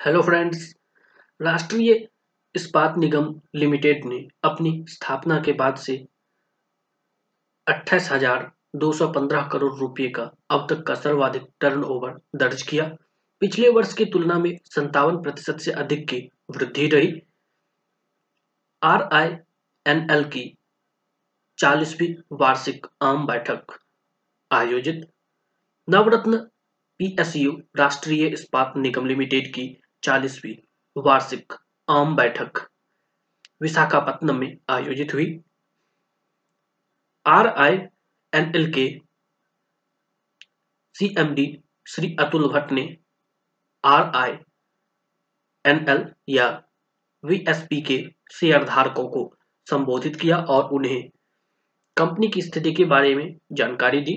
Hello friends राष्ट्रीय इस्पात निगम limited ने अपनी स्थापना के बाद से अट्ठाईस करोड़ रुपए का अब तक का सर्वाधिक टर्नओवर दर्ज किया। पिछले वर्ष की तुलना में संतावन प्रतिशत से अधिक की वृद्धि रही। आर आई एन एल की चालीसवीं वार्षिक आम बैठक आयोजित। नवरत्न पीएसयू राष्ट्रीय इस्पात निगम लिमिटेड की चालीसवीं वार्षिक आम बैठक विशाखापत्तनम में आयोजित हुई। आर आई एन एल के सीएमडी श्री अतुल भट्ट ने आर आई एन एल या वीएसपी के शेयर धारकों को संबोधित किया और उन्हें कंपनी की स्थिति के बारे में जानकारी दी।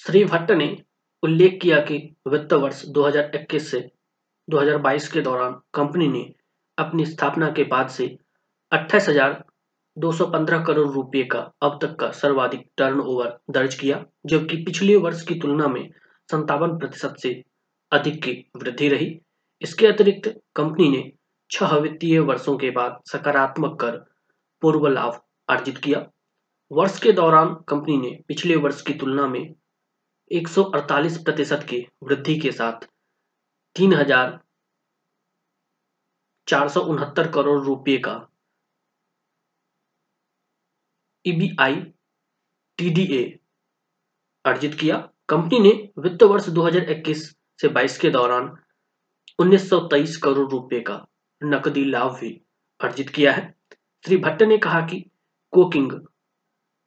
श्री भट्ट ने उल्लेख किया कि वित्त वर्ष 2021 से 2022 के दौरान कंपनी ने अपनी स्थापना के बाद से अट्ठाईस करोड़ रुपए का अब तक का सर्वाधिक टर्नओवर दर्ज किया, जबकि पिछले वर्ष की तुलना में संतावन प्रतिशत से अधिक की वृद्धि रही। इसके अतिरिक्त कंपनी ने छह वित्तीय वर्षों के बाद सकारात्मक कर पूर्व लाभ अर्जित किया। वर्ष के दौरान कंपनी ने पिछले वर्ष की तुलना में 148 प्रतिशत की वृद्धि के साथ तीन हज़ार चार सौ उनहत्तर करोड़ रुपए का ईबीआई टीडीए अर्जित किया। कंपनी ने वित्त वर्ष 2021 से 22 के दौरान 1923 करोड़ रुपए का नकदी लाभ भी अर्जित किया है। श्री भट्ट ने कहा कि कोकिंग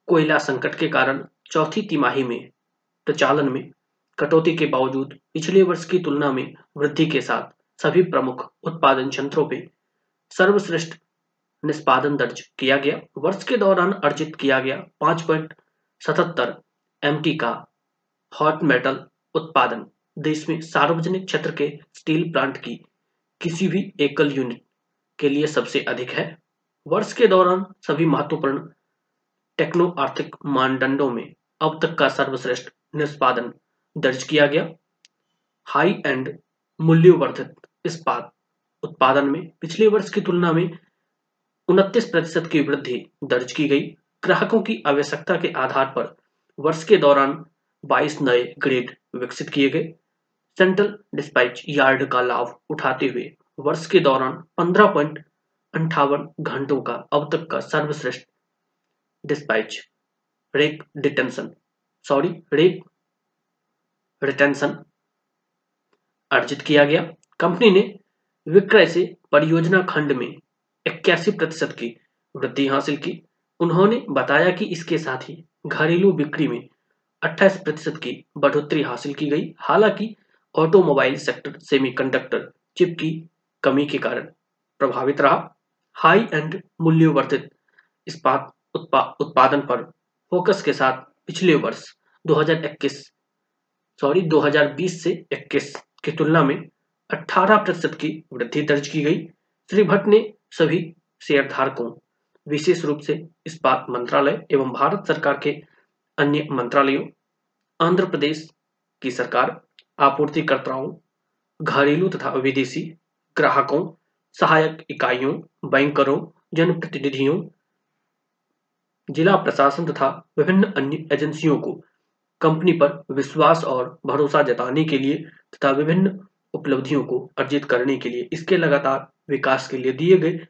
कोयला संकट के कारण चौथी तिमाही में प्रचालन में, कटौती के बावजूद पिछले वर्ष की तुलना में वृद्धि के साथ सभी प्रमुख उत्पादन क्षेत्रों पे सर्वश्रेष्ठ निष्पादन दर्ज किया गया। वर्ष के दौरान अर्जित किया गया पाँच पॉइंट सतहत्तर एम का हॉट मेटल उत्पादन देश में सार्वजनिक क्षेत्र के स्टील प्लांट की किसी भी एकल यूनिट के लिए सबसे अधिक है। वर्ष के दौरान सभी महत्वपूर्ण टेक्नो आर्थिक मानदंडों में अब तक का सर्वश्रेष्ठ निष्पादन दर्ज किया गया। हाई एंड मूल्यवर्धित इस्पात उत्पादन में पिछले वर्ष की तुलना में उनतीस प्रतिशत की वृद्धि दर्ज की गई। ग्राहकों की आवश्यकता के आधार पर वर्ष के दौरान 22 नए ग्रेड विकसित किए गए। सेंट्रल डिस्पैच यार्ड का लाभ उठाते हुए वर्ष के दौरान पंद्रह पॉइंट अंठावन घंटों का अब तक का सर्वश्रेष्ठ dispatch rake detention sorry rate retention अर्जित किया गया। कंपनी ने विक्रय से परियोजना खंड में इक्यासी प्रतिशत की वृद्धि हासिल की। उन्होंने बताया कि इसके साथ ही घरेलू बिक्री में 28 प्रतिशत की बढ़ोतरी हासिल की गई। हालाँकि ऑटोमोबाइल सेक्टर सेमीकंडक्टर चिप की कमी के कारण प्रभावित रहा। हाई एंड मूल्यवर्धित इस्पात उत्पा, उत्पादन पर फोकस के साथ पिछले वर्ष 2021 सॉरी 2020 से 21 की तुलना में 18 प्रतिशत की वृद्धि दर्ज की गई। श्री भट्ट ने सभी शेयर धारकों विशेष रूप से इस्पात मंत्रालय एवं भारत सरकार के अन्य मंत्रालयों, आंध्र प्रदेश की सरकार, आपूर्तिकर्ताओं, घरेलू तथा विदेशी ग्राहकों, सहायक इकाइयों, बैंकरों, जनप्रतिनिधियों जिला प्रशासन तथा विभिन्न अन्य एजेंसियों को कंपनी पर विश्वास और भरोसा जताने के लिए तथा विभिन्न उपलब्धियों को अर्जित करने के लिए इसके लगातार विकास के लिए दिए गए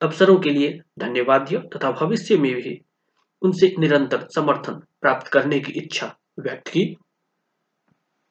अवसरों के लिए धन्यवाद तथा भविष्य में भी उनसे निरंतर समर्थन प्राप्त करने की इच्छा व्यक्त की।